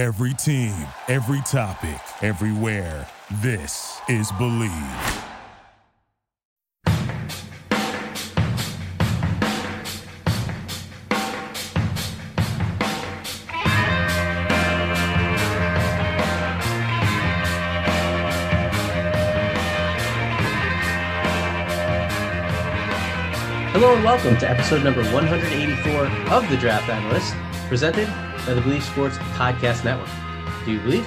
Every team, every topic, everywhere. This is Believe. Hello and welcome to episode number 184 of The Draft Analyst, presented by the Believe Sports Podcast Network. Do you believe?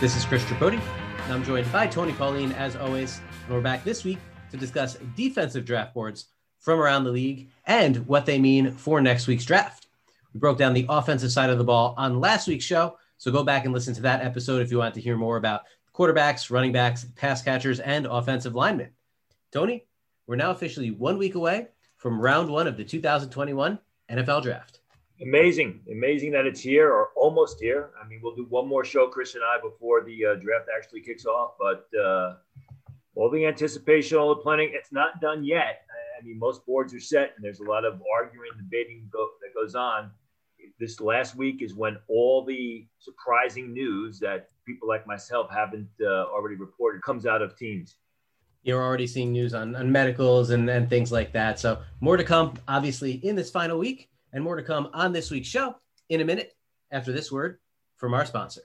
This is Chris Tripodi, and I'm joined by Tony Pauline as always. And we're back this week to discuss defensive draft boards from around the league and what they mean for next week's draft. We broke down the offensive side of the ball on last week's show, so go back and listen to that episode if you want to hear more about quarterbacks, running backs, pass catchers, and offensive linemen. Tony, we're now officially one week away from round one of the 2021 NFL Draft. Amazing, amazing that it's here or almost here. I mean, we'll do one more show, Chris and I, before the uh, draft actually kicks off. But uh, all the anticipation, all the planning, it's not done yet. I mean, most boards are set, and there's a lot of arguing, debating go, that goes on. This last week is when all the surprising news that people like myself haven't uh, already reported comes out of teams you're already seeing news on, on medicals and, and things like that. So more to come, obviously, in this final week, and more to come on this week's show in a minute after this word from our sponsor.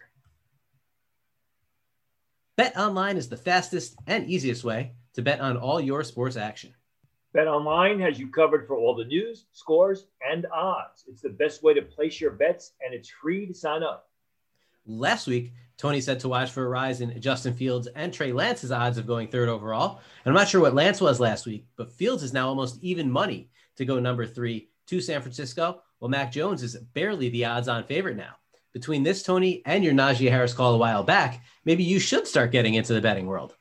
Bet online is the fastest and easiest way to bet on all your sports action. Bet online has you covered for all the news, scores, and odds. It's the best way to place your bets, and it's free to sign up. Last week, Tony said to watch for a rise in Justin Fields and Trey Lance's odds of going third overall. And I'm not sure what Lance was last week, but Fields is now almost even money to go number three to San Francisco. Well, Mac Jones is barely the odds on favorite now. Between this, Tony, and your Najee Harris call a while back, maybe you should start getting into the betting world.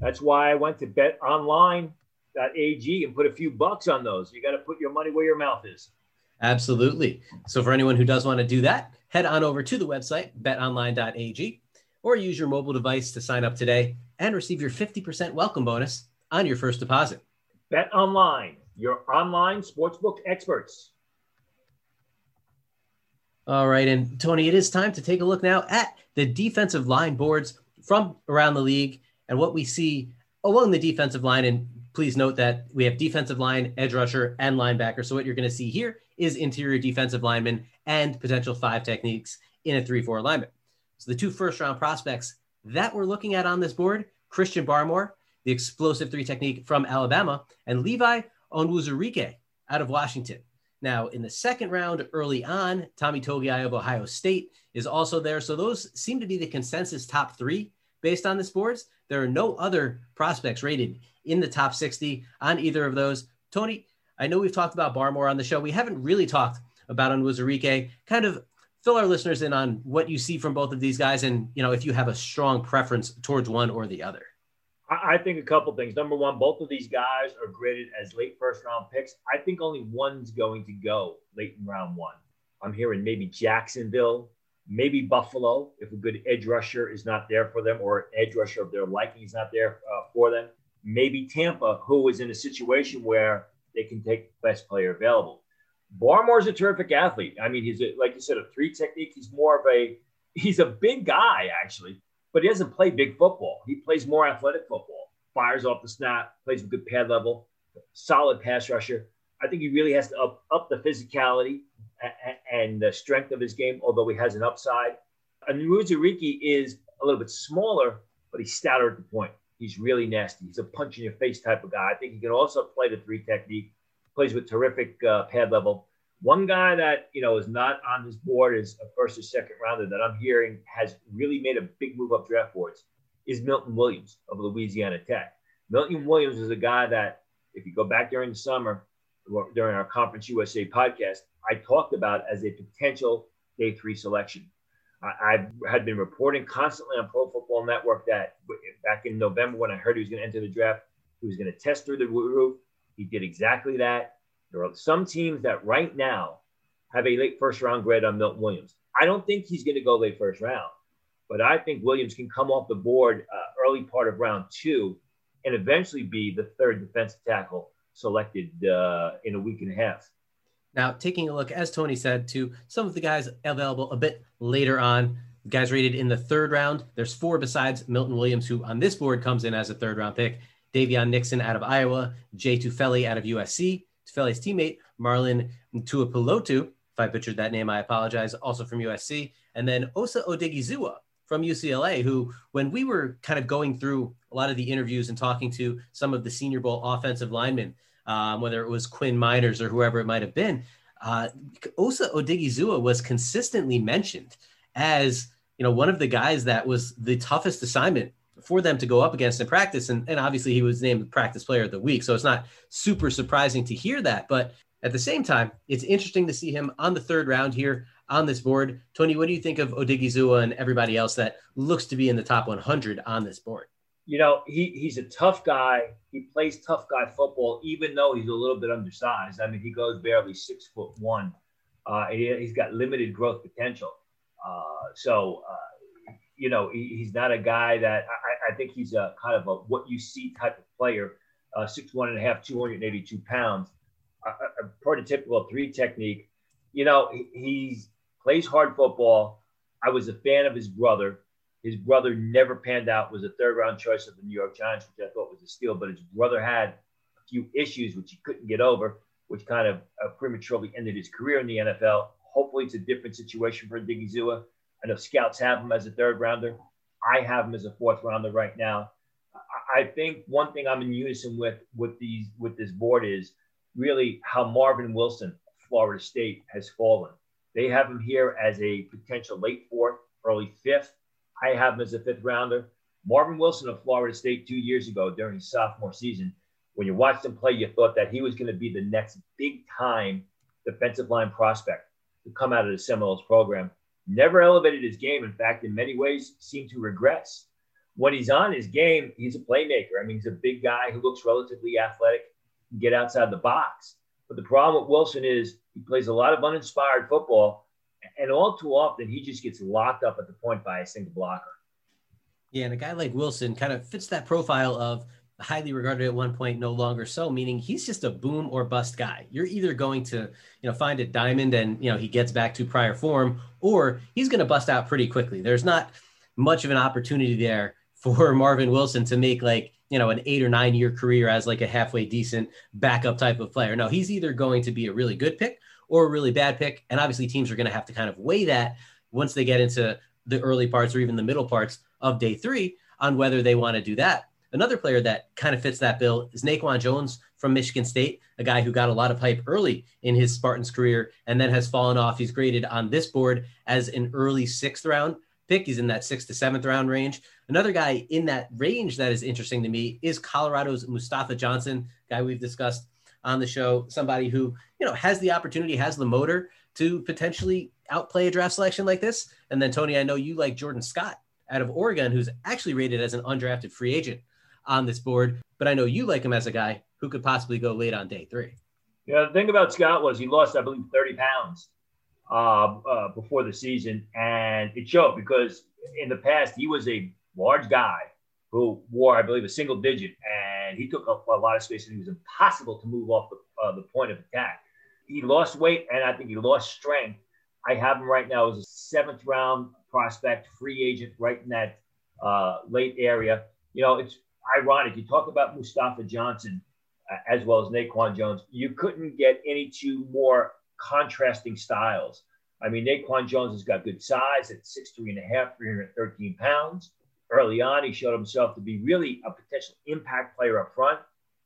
That's why I went to betonline.ag and put a few bucks on those. You got to put your money where your mouth is. Absolutely. So, for anyone who does want to do that, head on over to the website, betonline.ag, or use your mobile device to sign up today and receive your 50% welcome bonus on your first deposit. Bet Online, your online sportsbook experts. All right. And Tony, it is time to take a look now at the defensive line boards from around the league and what we see along the defensive line. And please note that we have defensive line, edge rusher, and linebacker. So what you're going to see here is interior defensive lineman and potential five techniques in a 3 4 alignment. So the two first round prospects that we're looking at on this board Christian Barmore, the explosive three technique from Alabama, and Levi Onwuzurike out of Washington. Now, in the second round, early on, Tommy Togiai of Ohio State is also there. So those seem to be the consensus top three based on this boards. There are no other prospects rated in the top 60 on either of those. Tony, I know we've talked about Barmore on the show. We haven't really talked about Onwuzurike. Kind of fill our listeners in on what you see from both of these guys, and you know if you have a strong preference towards one or the other. I think a couple things. Number one, both of these guys are graded as late first round picks. I think only one's going to go late in round one. I'm hearing maybe Jacksonville, maybe Buffalo, if a good edge rusher is not there for them, or edge rusher of their liking is not there uh, for them. Maybe Tampa, who is in a situation where they can take the best player available. Barmore's a terrific athlete. I mean, he's a, like you said, a three technique. He's more of a he's a big guy actually, but he doesn't play big football. He plays more athletic football. Fires off the snap, plays with good pad level, solid pass rusher. I think he really has to up up the physicality and the strength of his game, although he has an upside. Onwuzurike is a little bit smaller, but he's stouter at the point. He's really nasty. He's a punch in your face type of guy. I think he can also play the three technique, plays with terrific uh, pad level. One guy that you know is not on this board is a first or second rounder that I'm hearing has really made a big move up draft boards is Milton Williams of Louisiana Tech. Milton Williams is a guy that, if you go back during the summer, during our Conference USA podcast, I talked about as a potential day three selection. I, I had been reporting constantly on Pro Football Network that back in November when I heard he was going to enter the draft, he was going to test through the roof. He did exactly that. There are some teams that right now have a late first round grade on Milton Williams. I don't think he's going to go late first round, but I think Williams can come off the board uh, early part of round two and eventually be the third defensive tackle selected uh, in a week and a half. Now, taking a look, as Tony said, to some of the guys available a bit later on, guys rated in the third round. There's four besides Milton Williams, who on this board comes in as a third round pick. Daviyon Nixon out of Iowa, Jay Tufele out of USC, Tufele's teammate, Marlon Tuipulotu. If I butchered that name, I apologize. Also from USC. And then Osa Odighizuwa from UCLA, who, when we were kind of going through a lot of the interviews and talking to some of the Senior Bowl offensive linemen, um, whether it was Quinn Meinerz or whoever it might have been, uh, Osa Odighizuwa was consistently mentioned as you know one of the guys that was the toughest assignment for them to go up against in practice. And, and obviously he was named practice player of the week. So it's not super surprising to hear that. But at the same time, it's interesting to see him on the third round here on this board. Tony, what do you think of Odighizuwa and everybody else that looks to be in the top 100 on this board? You know, he, he's a tough guy. He plays tough guy football, even though he's a little bit undersized. I mean, he goes barely six foot one. Uh, he, has got limited growth potential. Uh, so, uh, you know, he, he's not a guy that I, I, think he's a kind of a what you see type of player, uh, six one and a half, 282 pounds, a, a prototypical three technique. You know, he he's, plays hard football. I was a fan of his brother. His brother never panned out, was a third round choice of the New York Giants, which I thought was a steal, but his brother had a few issues which he couldn't get over, which kind of uh, prematurely ended his career in the NFL. Hopefully, it's a different situation for Odighizuwa. I know scouts have him as a third rounder. I have him as a fourth rounder right now. I think one thing I'm in unison with with these with this board is really how Marvin Wilson, Florida State, has fallen. They have him here as a potential late fourth, early fifth. I have him as a fifth rounder. Marvin Wilson of Florida State two years ago during his sophomore season, when you watched him play, you thought that he was going to be the next big time defensive line prospect to come out of the Seminoles program never elevated his game. In fact, in many ways, seemed to regress. When he's on his game, he's a playmaker. I mean, he's a big guy who looks relatively athletic, can get outside the box. But the problem with Wilson is he plays a lot of uninspired football, and all too often he just gets locked up at the point by a single blocker. Yeah, and a guy like Wilson kind of fits that profile of highly regarded at one point, no longer so, meaning he's just a boom or bust guy. You're either going to, you know, find a diamond and, you know, he gets back to prior form, or he's going to bust out pretty quickly. There's not much of an opportunity there for Marvin Wilson to make like, you know, an eight or nine year career as like a halfway decent backup type of player. No, he's either going to be a really good pick or a really bad pick. And obviously teams are going to have to kind of weigh that once they get into the early parts or even the middle parts of day three on whether they want to do that. Another player that kind of fits that bill is Naquan Jones from Michigan State, a guy who got a lot of hype early in his Spartans career and then has fallen off. He's graded on this board as an early sixth round pick. He's in that sixth to seventh round range. Another guy in that range that is interesting to me is Colorado's Mustafa Johnson, guy we've discussed on the show, somebody who, you know, has the opportunity, has the motor to potentially outplay a draft selection like this. And then Tony, I know you like Jordan Scott out of Oregon, who's actually rated as an undrafted free agent on this board, but I know you like him as a guy who could possibly go late on day three. Yeah, the thing about Scott was he lost, I believe, 30 pounds uh, uh, before the season, and it showed because in the past he was a large guy who wore, I believe, a single digit, and he took up a lot of space, and he was impossible to move off the, uh, the point of attack. He lost weight, and I think he lost strength. I have him right now as a seventh round prospect, free agent, right in that uh, late area. You know, it's ironic. You talk about Mustafa Johnson uh, as well as Naquan Jones. You couldn't get any two more contrasting styles. I mean, Naquan Jones has got good size at 6'3 and a half, 313 pounds. Early on, he showed himself to be really a potential impact player up front,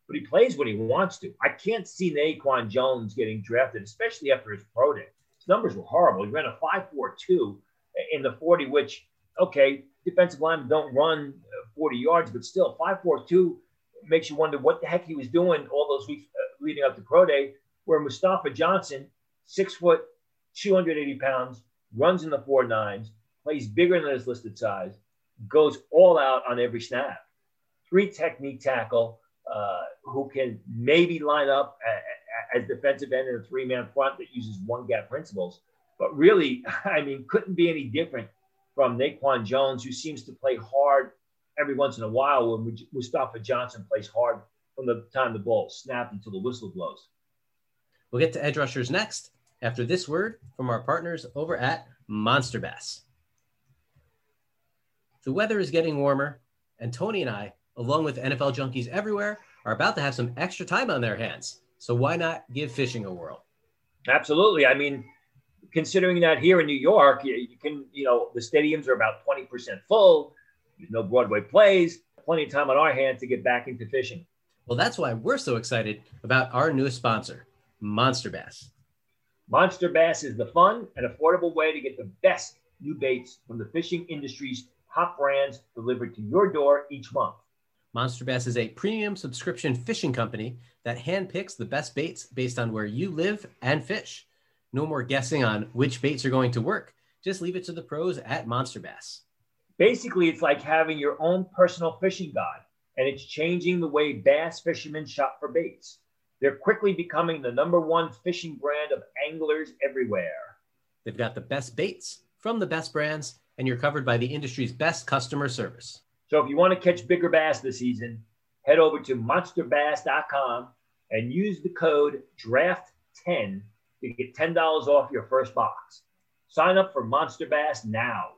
but he plays when he wants to. I can't see Naquan Jones getting drafted, especially after his pro day. His numbers were horrible. He ran a 5'4'2 in the 40, which, okay, defensive linemen don't run 40 yards, but still 5'4'2 makes you wonder what the heck he was doing all those weeks uh, leading up to pro day. Where Mustafa Johnson, six foot, 280 pounds, runs in the four nines, plays bigger than his listed size, goes all out on every snap. Three technique tackle uh, who can maybe line up as defensive end in a three man front that uses one gap principles. But really, I mean, couldn't be any different from Naquan Jones, who seems to play hard every once in a while when we Mustafa Johnson plays hard from the time the ball snapped until the whistle blows. We'll get to edge rushers next after this word from our partners over at Monster Bass. The weather is getting warmer, and Tony and I, along with NFL junkies everywhere, are about to have some extra time on their hands. So why not give fishing a whirl? Absolutely. I mean, considering that here in New York, you, you can, you know, the stadiums are about 20% full. There's no Broadway plays. Plenty of time on our hands to get back into fishing. Well, that's why we're so excited about our newest sponsor, Monster Bass. Monster Bass is the fun and affordable way to get the best new baits from the fishing industry's top brands delivered to your door each month. Monster Bass is a premium subscription fishing company that handpicks the best baits based on where you live and fish. No more guessing on which baits are going to work. Just leave it to the pros at Monster Bass. Basically, it's like having your own personal fishing guide, and it's changing the way bass fishermen shop for baits. They're quickly becoming the number one fishing brand of anglers everywhere. They've got the best baits from the best brands, and you're covered by the industry's best customer service. So if you want to catch bigger bass this season, head over to monsterbass.com and use the code DRAFT10 to get $10 off your first box. Sign up for Monster Bass now.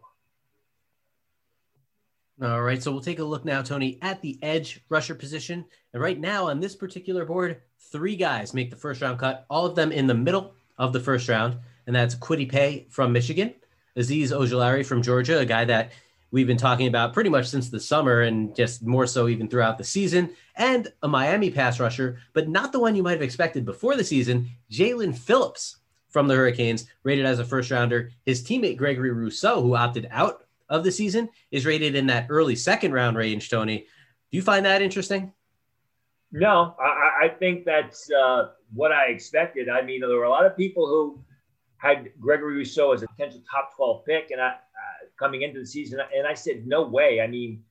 All right, so we'll take a look now, Tony, at the edge rusher position. And right now on this particular board, three guys make the first round cut, all of them in the middle of the first round. And that's Kwity Paye from Michigan, Azeez Ojulari from Georgia, a guy that we've been talking about pretty much since the summer and just more so even throughout the season, and a Miami pass rusher, but not the one you might have expected before the season, Jaelan Phillips from the Hurricanes, rated as a first rounder. His teammate Gregory Rousseau, who opted out of the season, is rated in that early second round range, Tony. Do you find that interesting? No, I, I think that's uh, what I expected. I mean, there were a lot of people who had Gregory Rousseau as a potential top 12 pick, and I, uh, coming into the season, and I said, no way. I mean,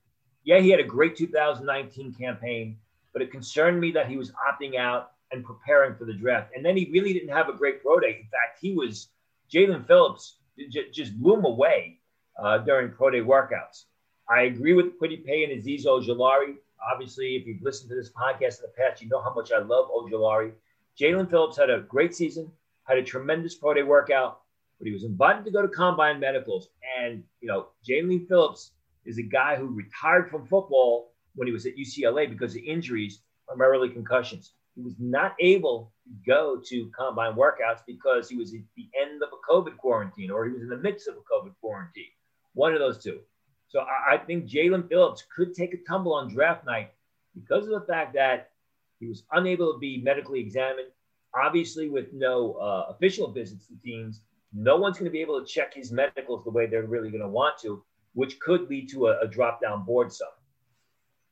yeah, he had a great 2019 campaign, but it concerned me that he was opting out and preparing for the draft. And then he really didn't have a great pro day. In fact, he was Jaelan Phillips j- just blew him away uh, during pro day workouts. I agree with Kwity Paye and Azeez Ojulari. Obviously, if you've listened to this podcast in the past, you know how much I love Ojulari. Jaelan Phillips had a great season, had a tremendous pro day workout, but he was invited to go to combine medicals. And, you know, Jaelan Phillips is a guy who retired from football when he was at UCLA because of injuries, primarily concussions. He was not able to go to combine workouts because he was at the end of a COVID quarantine or he was in the midst of a COVID quarantine. One of those two. So I, I think Jaelan Phillips could take a tumble on draft night because of the fact that he was unable to be medically examined. Obviously, with no uh, official visits to teams, no one's going to be able to check his medicals the way they're really going to want to, which could lead to a, a drop down board some.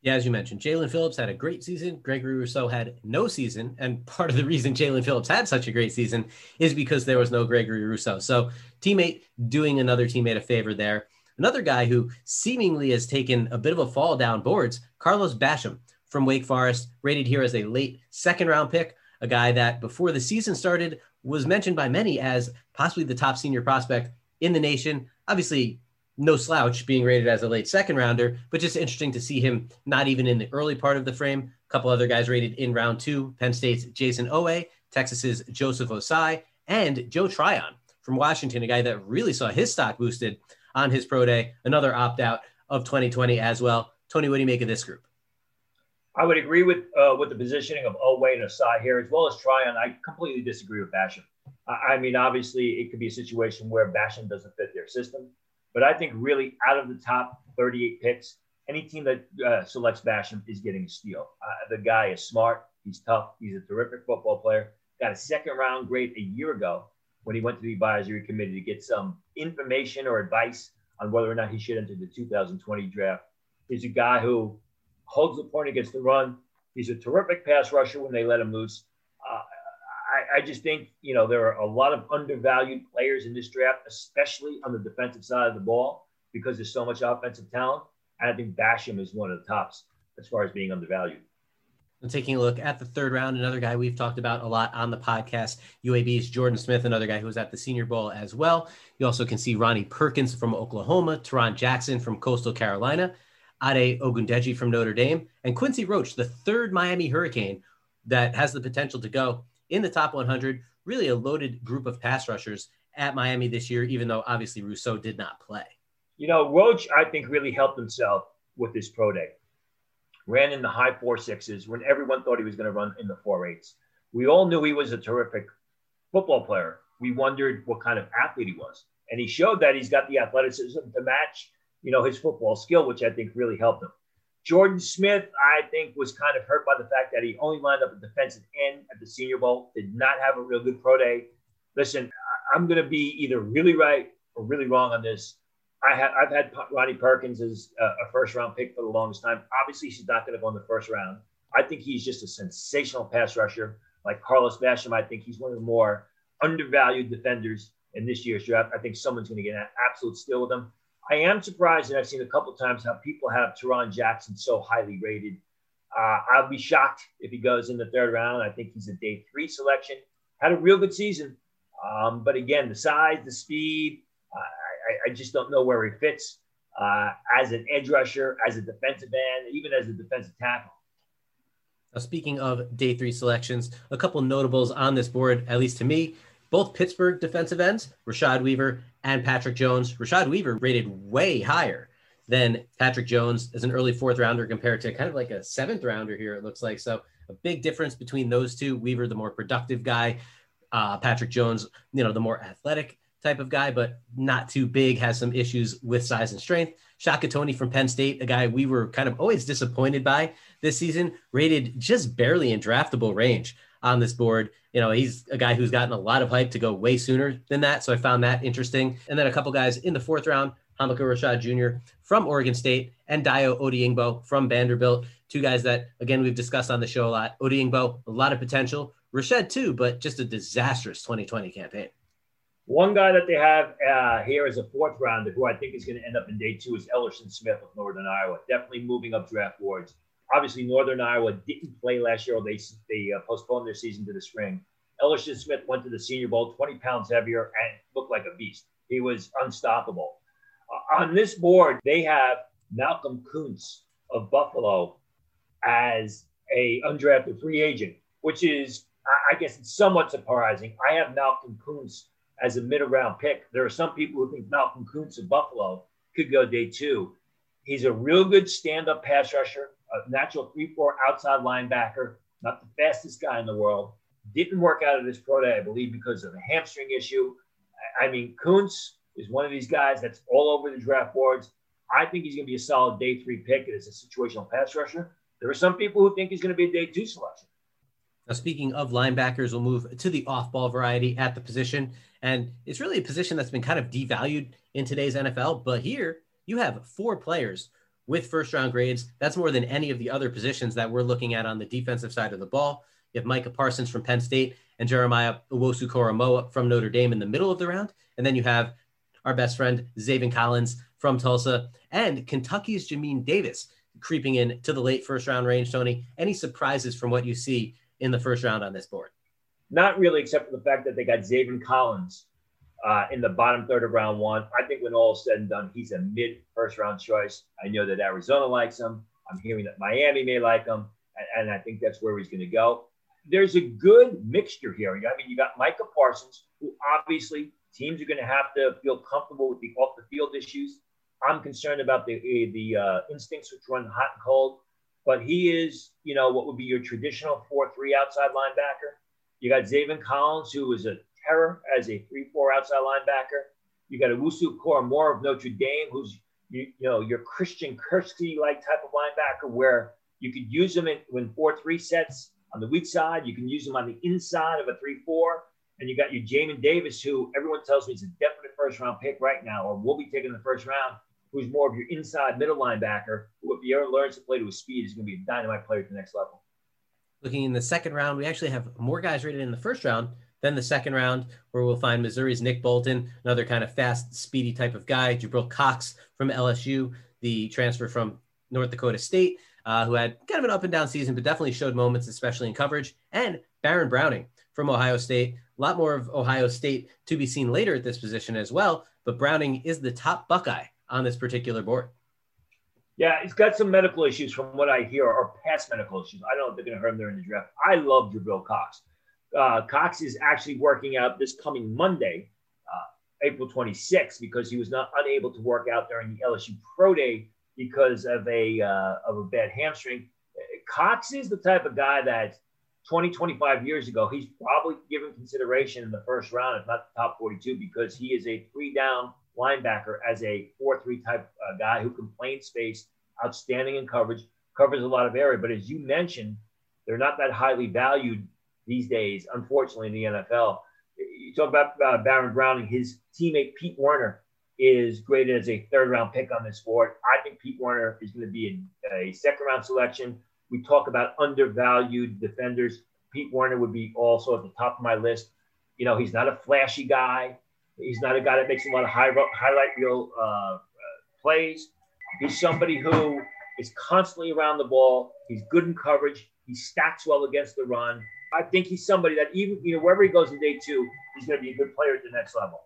Yeah, as you mentioned, Jaelan Phillips had a great season. Gregory Rousseau had no season. And part of the reason Jaelan Phillips had such a great season is because there was no Gregory Rousseau. So, teammate doing another teammate a favor there. Another guy who seemingly has taken a bit of a fall down boards, Carlos Basham from Wake Forest, rated here as a late second round pick, a guy that before the season started was mentioned by many as possibly the top senior prospect in the nation. Obviously, no slouch being rated as a late second rounder, but just interesting to see him not even in the early part of the frame. A couple other guys rated in round two Penn State's Jason Oweh, Texas's Joseph Ossai, and Joe Tryon from Washington, a guy that really saw his stock boosted on his pro day, another opt out of 2020 as well. Tony, what do you make of this group? I would agree with uh, with the positioning of Oweh and Ossai here, as well as Tryon. I completely disagree with Basham. I, I mean, obviously, it could be a situation where Basham doesn't fit their system. But I think really out of the top 38 picks, any team that uh, selects Basham is getting a steal. Uh, the guy is smart. He's tough. He's a terrific football player. Got a second round grade a year ago when he went to the advisory committee to get some information or advice on whether or not he should enter the 2020 draft. He's a guy who holds the point against the run. He's a terrific pass rusher when they let him loose. Uh, I, I, just think, you know, there are a lot of undervalued players in this draft, especially on the defensive side of the ball, because there's so much offensive talent. And I think Basham is one of the tops as far as being undervalued. And taking a look at the third round, another guy we've talked about a lot on the podcast, UAB's Jordan Smith, another guy who was at the Senior Bowl as well. You also can see Ronnie Perkins from Oklahoma, Tarron Jackson from Coastal Carolina, Ade Ogundeji from Notre Dame, and Quincy Roche, the third Miami Hurricane that has the potential to go in the top 100. Really a loaded group of pass rushers at Miami this year, even though obviously Rousseau did not play. You know, Roche, I think, really helped himself with this pro day. Ran in the high four sixes when everyone thought he was going to run in the four eights. We all knew he was a terrific football player. We wondered what kind of athlete he was. And he showed that he's got the athleticism to match, you know, his football skill, which I think really helped him. Jordan Smith, I think, was kind of hurt by the fact that he only lined up at defensive end at the Senior Bowl, did not have a real good pro day. Listen, I'm going to be either really right or really wrong on this. I have I've had Ronnie Perkins as a first round pick for the longest time. Obviously, she's not going to go in the first round. I think he's just a sensational pass rusher. Like Carlos Basham, I think he's one of the more undervalued defenders in this year's draft. I think someone's going to get an absolute steal with him. I am surprised, and I've seen a couple times how people have Tarron Jackson so highly rated. Uh, I'll be shocked if he goes in the third round. I think he's a day three selection. Had a real good season. Um, but again, the size, the speed, uh, I, just don't know where he fits uh, as an edge rusher, as a defensive end, even as a defensive tackle. Now, speaking of day three selections, a couple notables on this board, at least to me, both Pittsburgh defensive ends, Rashad Weaver and Patrick Jones. Rashad Weaver rated way higher than Patrick Jones as an early fourth rounder compared to kind of like a seventh rounder here, it looks like. So a big difference between those two. Weaver, the more productive guy, uh, Patrick Jones, you know, the more athletic type of guy, but not too big, has some issues with size and strength. Shaka Toney from Penn State, a guy we were kind of always disappointed by this season, rated just barely in draftable range on this board. You know, he's a guy who's gotten a lot of hype to go way sooner than that. So I found that interesting. And then a couple guys in the fourth round, Hamilcar Rashed Jr. from Oregon State and Dayo Odeyingbo from Vanderbilt. Two guys that, again, we've discussed on the show a lot. Odeyingbo, a lot of potential. Rashed, too, but just a disastrous 2020 campaign. One guy that they have uh, here as a fourth rounder, who I think is going to end up in day two, is Elerson Smith of Northern Iowa. Definitely moving up draft boards. Obviously, Northern Iowa didn't play last year, or they they uh, postponed their season to the spring. Elerson Smith went to the Senior Bowl, 20 pounds heavier, and looked like a beast. He was unstoppable. Uh, on this board, they have Malcolm Koonce of Buffalo as a undrafted free agent, which is I guess it's somewhat surprising. I have Malcolm Koonce as a middle round pick. There are some people who think Malcolm Koonce of Buffalo could go day two. He's a real good stand up pass rusher, a natural 3 4 outside linebacker, not the fastest guy in the world. Didn't work out of this pro day, I believe, because of a hamstring issue. I mean, Koonce is one of these guys that's all over the draft boards. I think he's going to be a solid day three pick as a situational pass rusher. There are some people who think he's going to be a day two selection. Now, speaking of linebackers, we'll move to the off ball variety at the position. And it's really a position that's been kind of devalued in today's NFL. But here you have four players with first round grades. That's more than any of the other positions that we're looking at on the defensive side of the ball. You have Micah Parsons from Penn State and Jeremiah Owusu-Koramoah from Notre Dame in the middle of the round. And then you have our best friend, Zaven Collins from Tulsa and Kentucky's Jamin Davis creeping in to the late first round range. Tony, any surprises from what you see in the first round on this board? Not really, except for the fact that they got Zaven Collins uh, in the bottom third of round one. I think when all is said and done, he's a mid first round choice. I know that Arizona likes him. I'm hearing that Miami may like him, and, and I think that's where he's going to go. There's a good mixture here. I mean, you got Micah Parsons, who obviously teams are going to have to feel comfortable with the off the field issues. I'm concerned about the the uh, instincts which run hot and cold but he is, you know, what would be your traditional 4 3 outside linebacker. You got Zaven Collins, who is a terror as a 3 4 outside linebacker. You got Owusu-Koramoah of Notre Dame, who's, you, you know, your Christian Kirksey like type of linebacker where you could use him in, when 4 3 sets on the weak side. You can use him on the inside of a 3 4. And you got your Jamin Davis, who everyone tells me is a definite first round pick right now, or will be taken in the first round who's more of your inside middle linebacker, who, if he ever learns to play to his speed, is going to be a dynamite player at the next level. Looking in the second round, we actually have more guys rated in the first round than the second round, where we'll find Missouri's Nick Bolton, another kind of fast, speedy type of guy. Jabril Cox from LSU, the transfer from North Dakota State, uh, who had kind of an up and down season, but definitely showed moments, especially in coverage. And Baron Browning from Ohio State. A lot more of Ohio State to be seen later at this position as well. But Browning is the top Buckeye on this particular board? Yeah, he's got some medical issues from what I hear, or past medical issues. I don't know if they're going to hurt him during the draft. I love Jabril Cox. Uh, Cox is actually working out this coming Monday uh, April 26th because he was not unable to work out during the LSU Pro Day because of a uh, of a bad hamstring. Cox is the type of guy that 20, 25 years ago, he's probably given consideration in the first round, if not the top 42, because he is a three down linebacker as a 4 3 type uh, guy who can play in space, outstanding in coverage, covers a lot of area. But as you mentioned, they're not that highly valued these days, unfortunately, in the NFL. You talk about uh, Baron Browning, his teammate Pete Werner is graded as a third round pick on this board. I think Pete Werner is going to be a, a second round selection. We talk about undervalued defenders. Pete Werner would be also at the top of my list. You know, he's not a flashy guy. He's not a guy that makes a lot of high, highlight reel uh, plays. He's somebody who is constantly around the ball. He's good in coverage. He stacks well against the run. I think he's somebody that even you know wherever he goes in day two, he's going to be a good player at the next level.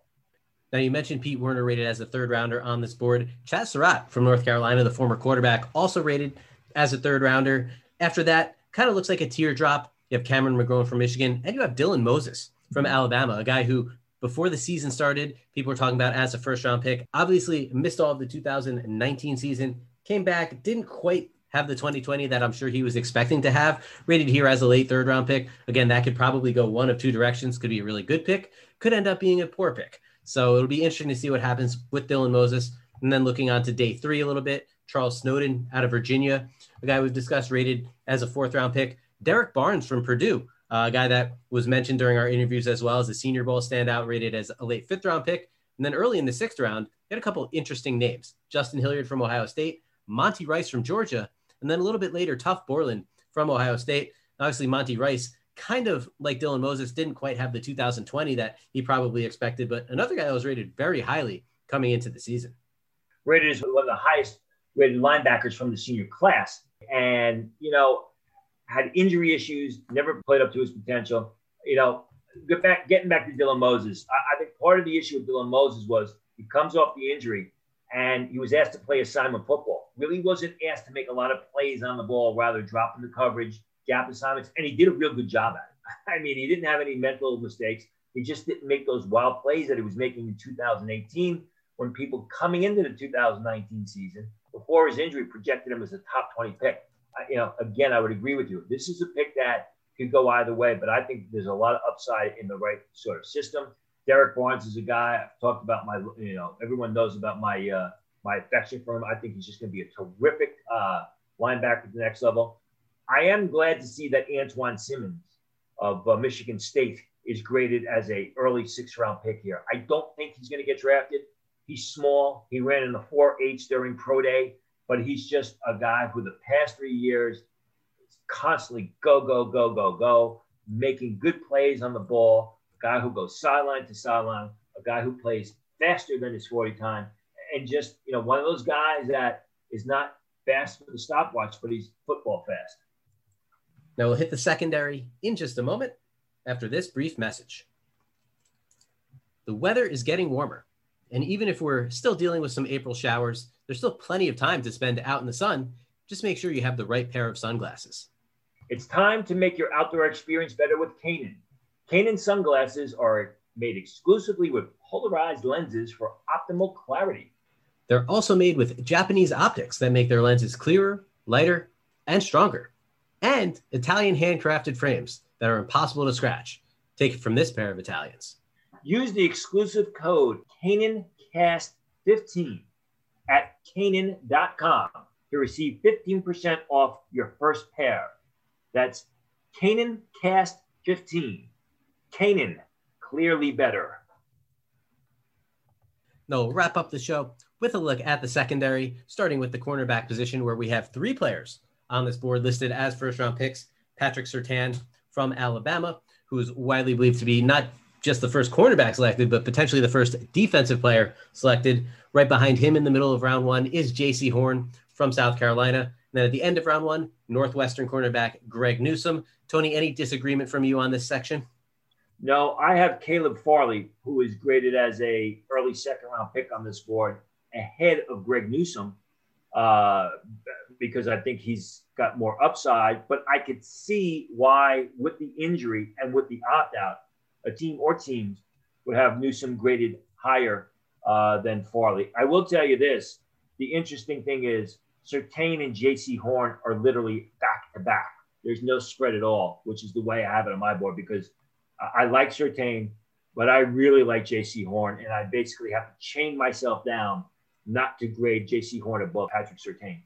Now you mentioned Pete Werner rated as a third rounder on this board. Chazz Surratt from North Carolina, the former quarterback, also rated as a third rounder. After that, kind of looks like a teardrop. You have Cameron McGrone from Michigan, and you have Dylan Moses from Alabama, a guy who before the season started, people were talking about as a first round pick. Obviously, missed all of the 2019 season, came back, didn't quite have the 2020 that I'm sure he was expecting to have. Rated here as a late third round pick. Again, that could probably go one of two directions. Could be a really good pick, could end up being a poor pick. So it'll be interesting to see what happens with Dylan Moses. And then looking on to day three a little bit, Charles Snowden out of Virginia, a guy we've discussed rated as a fourth round pick. Derrick Barnes from Purdue, Uh, a guy that was mentioned during our interviews as well as a Senior Bowl standout, rated as a late fifth round pick. And then early in the sixth round, he had a couple interesting names Justin Hilliard from Ohio State, Monty Rice from Georgia, and then a little bit later, Tuf Borland from Ohio State. Obviously, Monty Rice, kind of like Dylan Moses, didn't quite have the 2020 that he probably expected, but another guy that was rated very highly coming into the season. Rated as one of the highest rated linebackers from the senior class. And, you know, had injury issues, never played up to his potential. You know, get back, getting back to Dylan Moses, I, I think part of the issue with Dylan Moses was he comes off the injury and he was asked to play assignment football. Really wasn't asked to make a lot of plays on the ball, rather dropping the coverage, gap assignments, and he did a real good job at it. I mean, he didn't have any mental mistakes. He just didn't make those wild plays that he was making in 2018 when people coming into the 2019 season before his injury projected him as a top 20 pick. You know, again, I would agree with you. This is a pick that could go either way, but I think there's a lot of upside in the right sort of system. Derrick Barnes is a guy I've talked about my, you know, everyone knows about my uh, my affection for him. I think he's just going to be a terrific uh, linebacker at the next level. I am glad to see that Antjuan Simmons of uh, Michigan State is graded as a early six round pick here. I don't think he's going to get drafted. He's small. He ran in the four eights during pro day, but he's just a guy who the past three years is constantly go go go go go, making good plays on the ball a guy who goes sideline to sideline, a guy who plays faster than his 40 time, and just, you know, one of those guys that is not fast for the stopwatch, but he's football fast. Now we'll hit the secondary in just a moment after this brief message. The weather is getting warmer, and even if we're still dealing with some April showers, there's still plenty of time to spend out in the sun. Just make sure you have the right pair of sunglasses. It's time to make your outdoor experience better with Kaenon. Kaenon sunglasses are made exclusively with polarized lenses for optimal clarity. They're also made with Japanese optics that make their lenses clearer, lighter, and stronger, and Italian handcrafted frames that are impossible to scratch. Take it from this pair of Italians. Use the exclusive code KaenonCast15 at Kaenon.com to receive 15% off your first pair. That's KaenonCast15 Kaenon, clearly better. Now we'll wrap up the show with a look at the secondary, starting with the cornerback position, where we have three players on this board listed as first round picks. Patrick Surtain from Alabama, who is widely believed to be not just the first cornerback selected, but potentially the first defensive player selected. Right behind him in the middle of round one is Jaycee Horn from South Carolina. And then at the end of round one, Northwestern cornerback Greg Newsome. Tony, any disagreement from you on this section? No, I have Caleb Farley, who is graded as a early second round pick on this board, ahead of Greg Newsome, uh, because I think he's got more upside. But I could see why, with the injury and with the opt out, a team or teams would have Newsome graded higher uh, than Farley. I will tell you this: the interesting thing is Surtain and Jaycee Horn are literally back to back. There's no spread at all, which is the way I have it on my board because I, I like Surtain, but I really like Jaycee Horn, and I basically have to chain myself down not to grade Jaycee Horn above Patrick Surtain.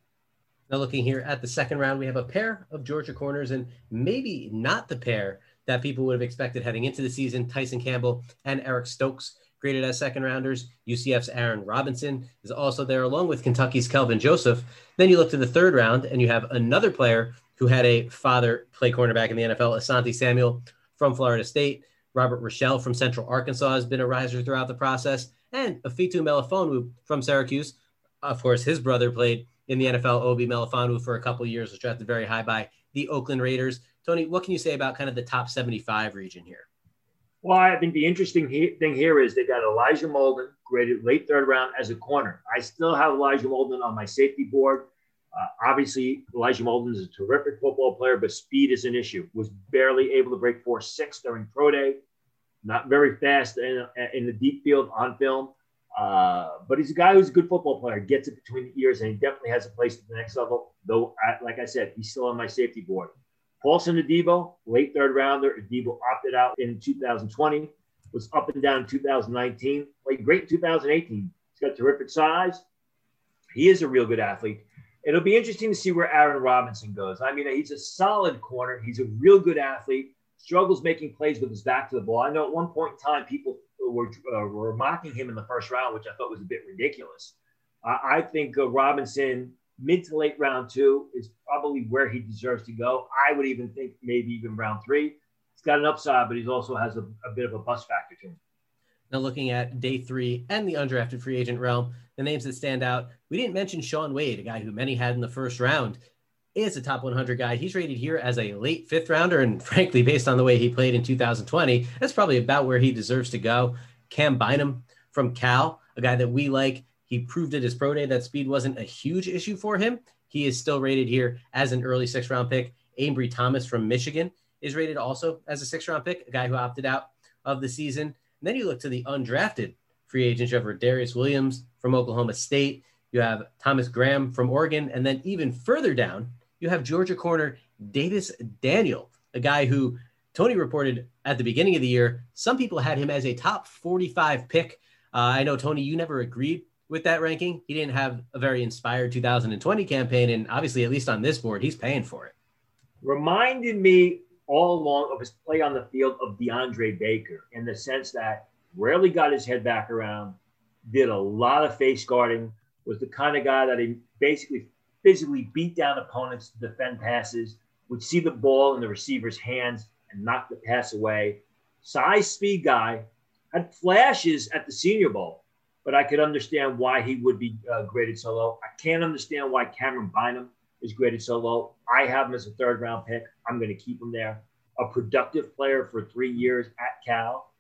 Now, looking here at the second round, we have a pair of Georgia corners, and maybe not the pair that people would have expected heading into the season Tyson Campbell and Eric Stokes, graded as second rounders. UCF's Aaron Robinson is also there, along with Kentucky's Kelvin Joseph. Then you look to the third round, and you have another player who had a father play cornerback in the NFL, Asante Samuel from Florida State. Robert Rochell from Central Arkansas has been a riser throughout the process. And Ifeatu Melifonwu from Syracuse. Of course, his brother played in the NFL, Obi Melifonwu, for a couple years, was drafted very high by the Oakland Raiders. Tony, what can you say about kind of the top 75 region here? Well, I think the interesting he- thing here is they got Elijah Molden graded late third round as a corner. I still have Elijah Molden on my safety board. Uh, obviously, Elijah Molden is a terrific football player, but speed is an issue. Was barely able to break four six during pro day. Not very fast in, in the deep field on film. Uh, but he's a guy who's a good football player, gets it between the ears, and he definitely has a place at the next level. Though, like I said, he's still on my safety board. Paulson Adebo, late third rounder. Adebo opted out in 2020, was up and down in 2019, played great in 2018. He's got terrific size. He is a real good athlete. It'll be interesting to see where Aaron Robinson goes. I mean, he's a solid corner. He's a real good athlete. Struggles making plays with his back to the ball. I know at one point in time, people were, uh, were mocking him in the first round, which I thought was a bit ridiculous. I, I think uh, Robinson, mid to late round two, is probably where he deserves to go. I would even think maybe even round three. He's got an upside, but he also has a, a bit of a bust factor to him. Now, looking at day three and the undrafted free agent realm, the names that stand out, we didn't mention Shaun Wade, a guy who many had in the first round. Is a top 100 guy. He's rated here as a late fifth rounder. And frankly, based on the way he played in 2020, that's probably about where he deserves to go. Cam Bynum from Cal, a guy that we like. He proved at his pro day that speed wasn't a huge issue for him. He is still rated here as an early six round pick. Ambry Thomas from Michigan is rated also as a six round pick, a guy who opted out of the season. And then you look to the undrafted free agents. You Darius Williams from Oklahoma State. You have Thomas Graham from Oregon. And then even further down, you have Georgia corner Davis Daniel, a guy who Tony reported at the beginning of the year, some people had him as a top 45 pick. Uh, I know, Tony, you never agreed with that ranking. He didn't have a very inspired 2020 campaign. And obviously, at least on this board, he's paying for it. Reminded me all along of his play on the field of DeAndre Baker in the sense that rarely got his head back around, did a lot of face guarding, was the kind of guy that he basically physically beat down opponents to defend passes, would see the ball in the receiver's hands and knock the pass away. Size speed guy had flashes at the Senior Bowl, but I could understand why he would be uh, graded so low. I can't understand why Cameron Bynum is graded so low. I have him as a third round pick. I'm going to keep him there. A productive player for three years at Cal.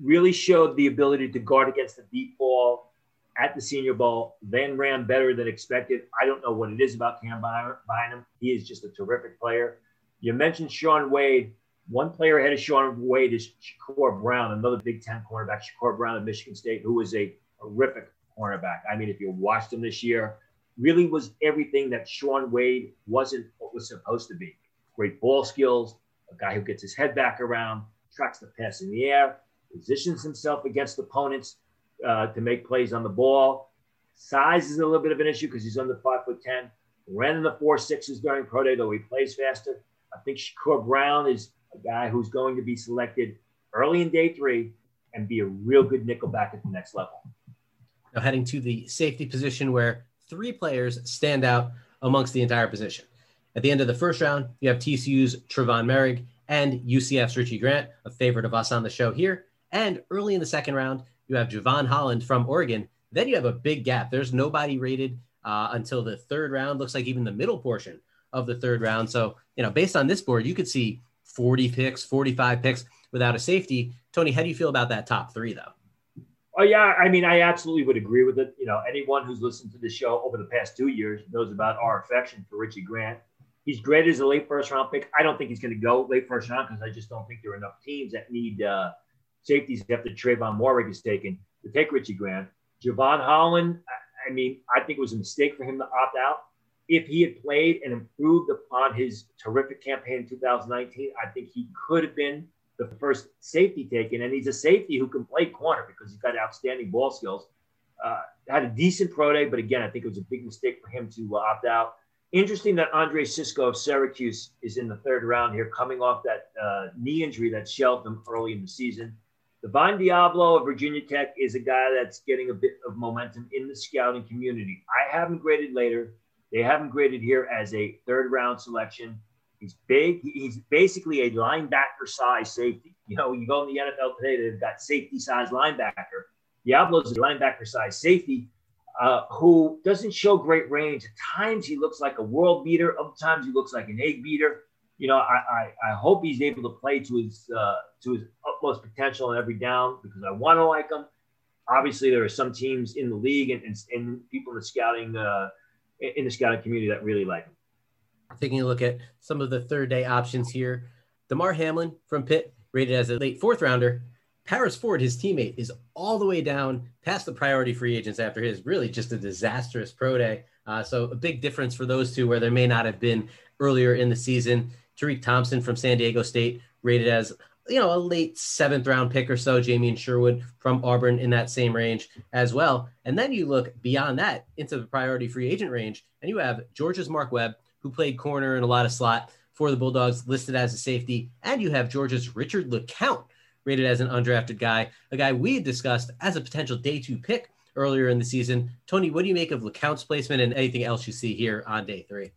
Really showed the ability to guard against the deep ball at the Senior Bowl, then ran better than expected. I don't know what it is about Cam Bynum. He is just a terrific player. You mentioned Shaun Wade. One player ahead of Shaun Wade is Shakur Brown, another Big Ten cornerback, Shakur Brown of Michigan State, who was a horrific cornerback. I mean, if you watched him this year, really was everything that Shaun Wade wasn't what was supposed to be. Great ball skills, a guy who gets his head back around, tracks the pass in the air, positions himself against opponents uh, to make plays on the ball. Size is a little bit of an issue because he's under five foot ten. Ran in the four sixes during pro day, though he plays faster. I think Shakur Brown is a guy who's going to be selected early in day three and be a real good nickelback at the next level. Now, heading to the safety position where three players stand out amongst the entire position. At the end of the first round, you have TCU's Trevon Moehrig and UCF's Richie Grant, a favorite of us on the show here. And early in the second round, you have Jevon Holland from Oregon. Then you have a big gap. There's nobody rated uh, until the third round. Looks like even the middle portion of the third round. So, you know, based on this board, you could see 40 picks, 45 picks without a safety. Tony, how do you feel about that top three, though? Oh yeah, I mean, I absolutely would agree with it. You know, anyone who's listened to the show over the past two years knows about our affection for Richie Grant. He's great as a late first round pick. I don't think he's going to go late first round because I just don't think there are enough teams that need uh, safeties after Trevon Moehrig is taken. to take Richie Grant. Jevon Holland, I mean, I think it was a mistake for him to opt out. If he had played and improved upon his terrific campaign in 2019, I think he could have been the first safety taken. And he's a safety who can play corner because he's got outstanding ball skills. Uh, had a decent pro day, but again, I think it was a big mistake for him to uh, opt out. Interesting that Andre Cisco of Syracuse is in the third round here, coming off that uh, knee injury that shelved him early in the season. Divine Deablo of Virginia Tech is a guy that's getting a bit of momentum in the scouting community. I haven't graded later. They haven't graded here as a third round selection. He's big. He's basically a linebacker size safety. You know, you go in the NFL today, they've got safety size linebacker. Deablo's a linebacker size safety uh, who doesn't show great range. At times he looks like a world beater. Other times he looks like an egg beater. You know, I, I, I hope he's able to play to his uh, to his utmost potential in every down because I want to like him. Obviously, there are some teams in the league and, and, and people in the scouting uh, in the scouting community that really like him. Taking a look at some of the third day options here, Damar Hamlin from Pitt, rated as a late fourth rounder. Paris Ford, his teammate, is all the way down past the priority free agents after his really just a disastrous pro day. Uh, so a big difference for those two where there may not have been earlier in the season. Tariq Thompson from San Diego State, rated as you know a late seventh round pick or so. Jamien Sherwood from Auburn in that same range as well. And then you look beyond that into the priority free agent range, and you have Georgia's Mark Webb, who played corner and a lot of slot for the Bulldogs, listed as a safety, and you have Georgia's Richard LeCounte, rated as an undrafted guy, a guy we discussed as a potential day two pick earlier in the season. Tony, what do you make of LeCounte's placement and anything else you see here on day three?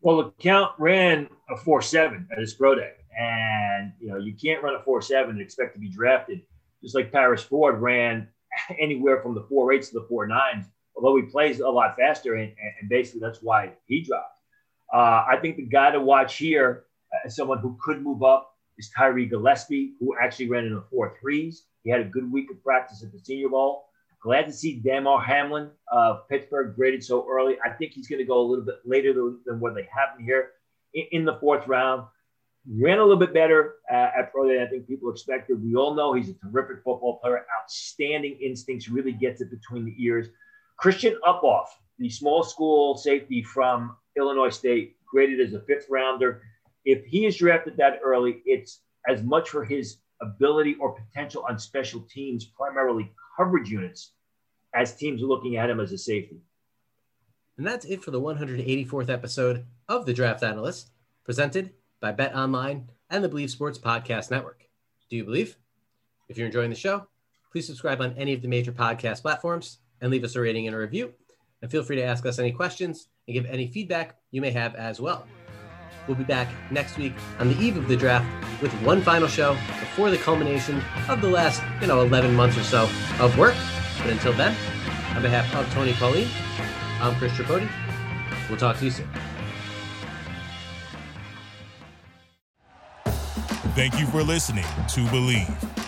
Well, LeCounte ran a 4 7 at his pro day. And, you know, you can't run a 4 7 and expect to be drafted. Just like Paris Ford ran anywhere from the 4 8s to the 4 9s, although he plays a lot faster. And, and basically, that's why he dropped. Uh, I think the guy to watch here, as someone who could move up, is Tyree Gillespie, who actually ran in the four threes. He had a good week of practice at the Senior Bowl. Glad to see Damar Hamlin of Pittsburgh graded so early. I think he's going to go a little bit later than, than what they have him here in, in, the fourth round. Ran a little bit better uh, at pro than I think people expected. We all know he's a terrific football player, outstanding instincts, really gets it between the ears. Christian Uphoff, the small school safety from Illinois State, graded as a fifth rounder if he is drafted that early, it's as much for his ability or potential on special teams, primarily coverage units, as teams are looking at him as a safety. And that's it for the 184th episode of The Draft Analyst, presented by Bet Online and the Bleav Sports Podcast Network. Do you believe? If you're enjoying the show, please subscribe on any of the major podcast platforms and leave us a rating and a review. And feel free to ask us any questions and give any feedback you may have as well. We'll be back next week on the eve of the draft with one final show before the culmination of the last, you know, 11 months or so of work. But until then, on behalf of Tony Pauline, I'm Chris Tripodi. We'll talk to you soon. Thank you for listening to Bleav.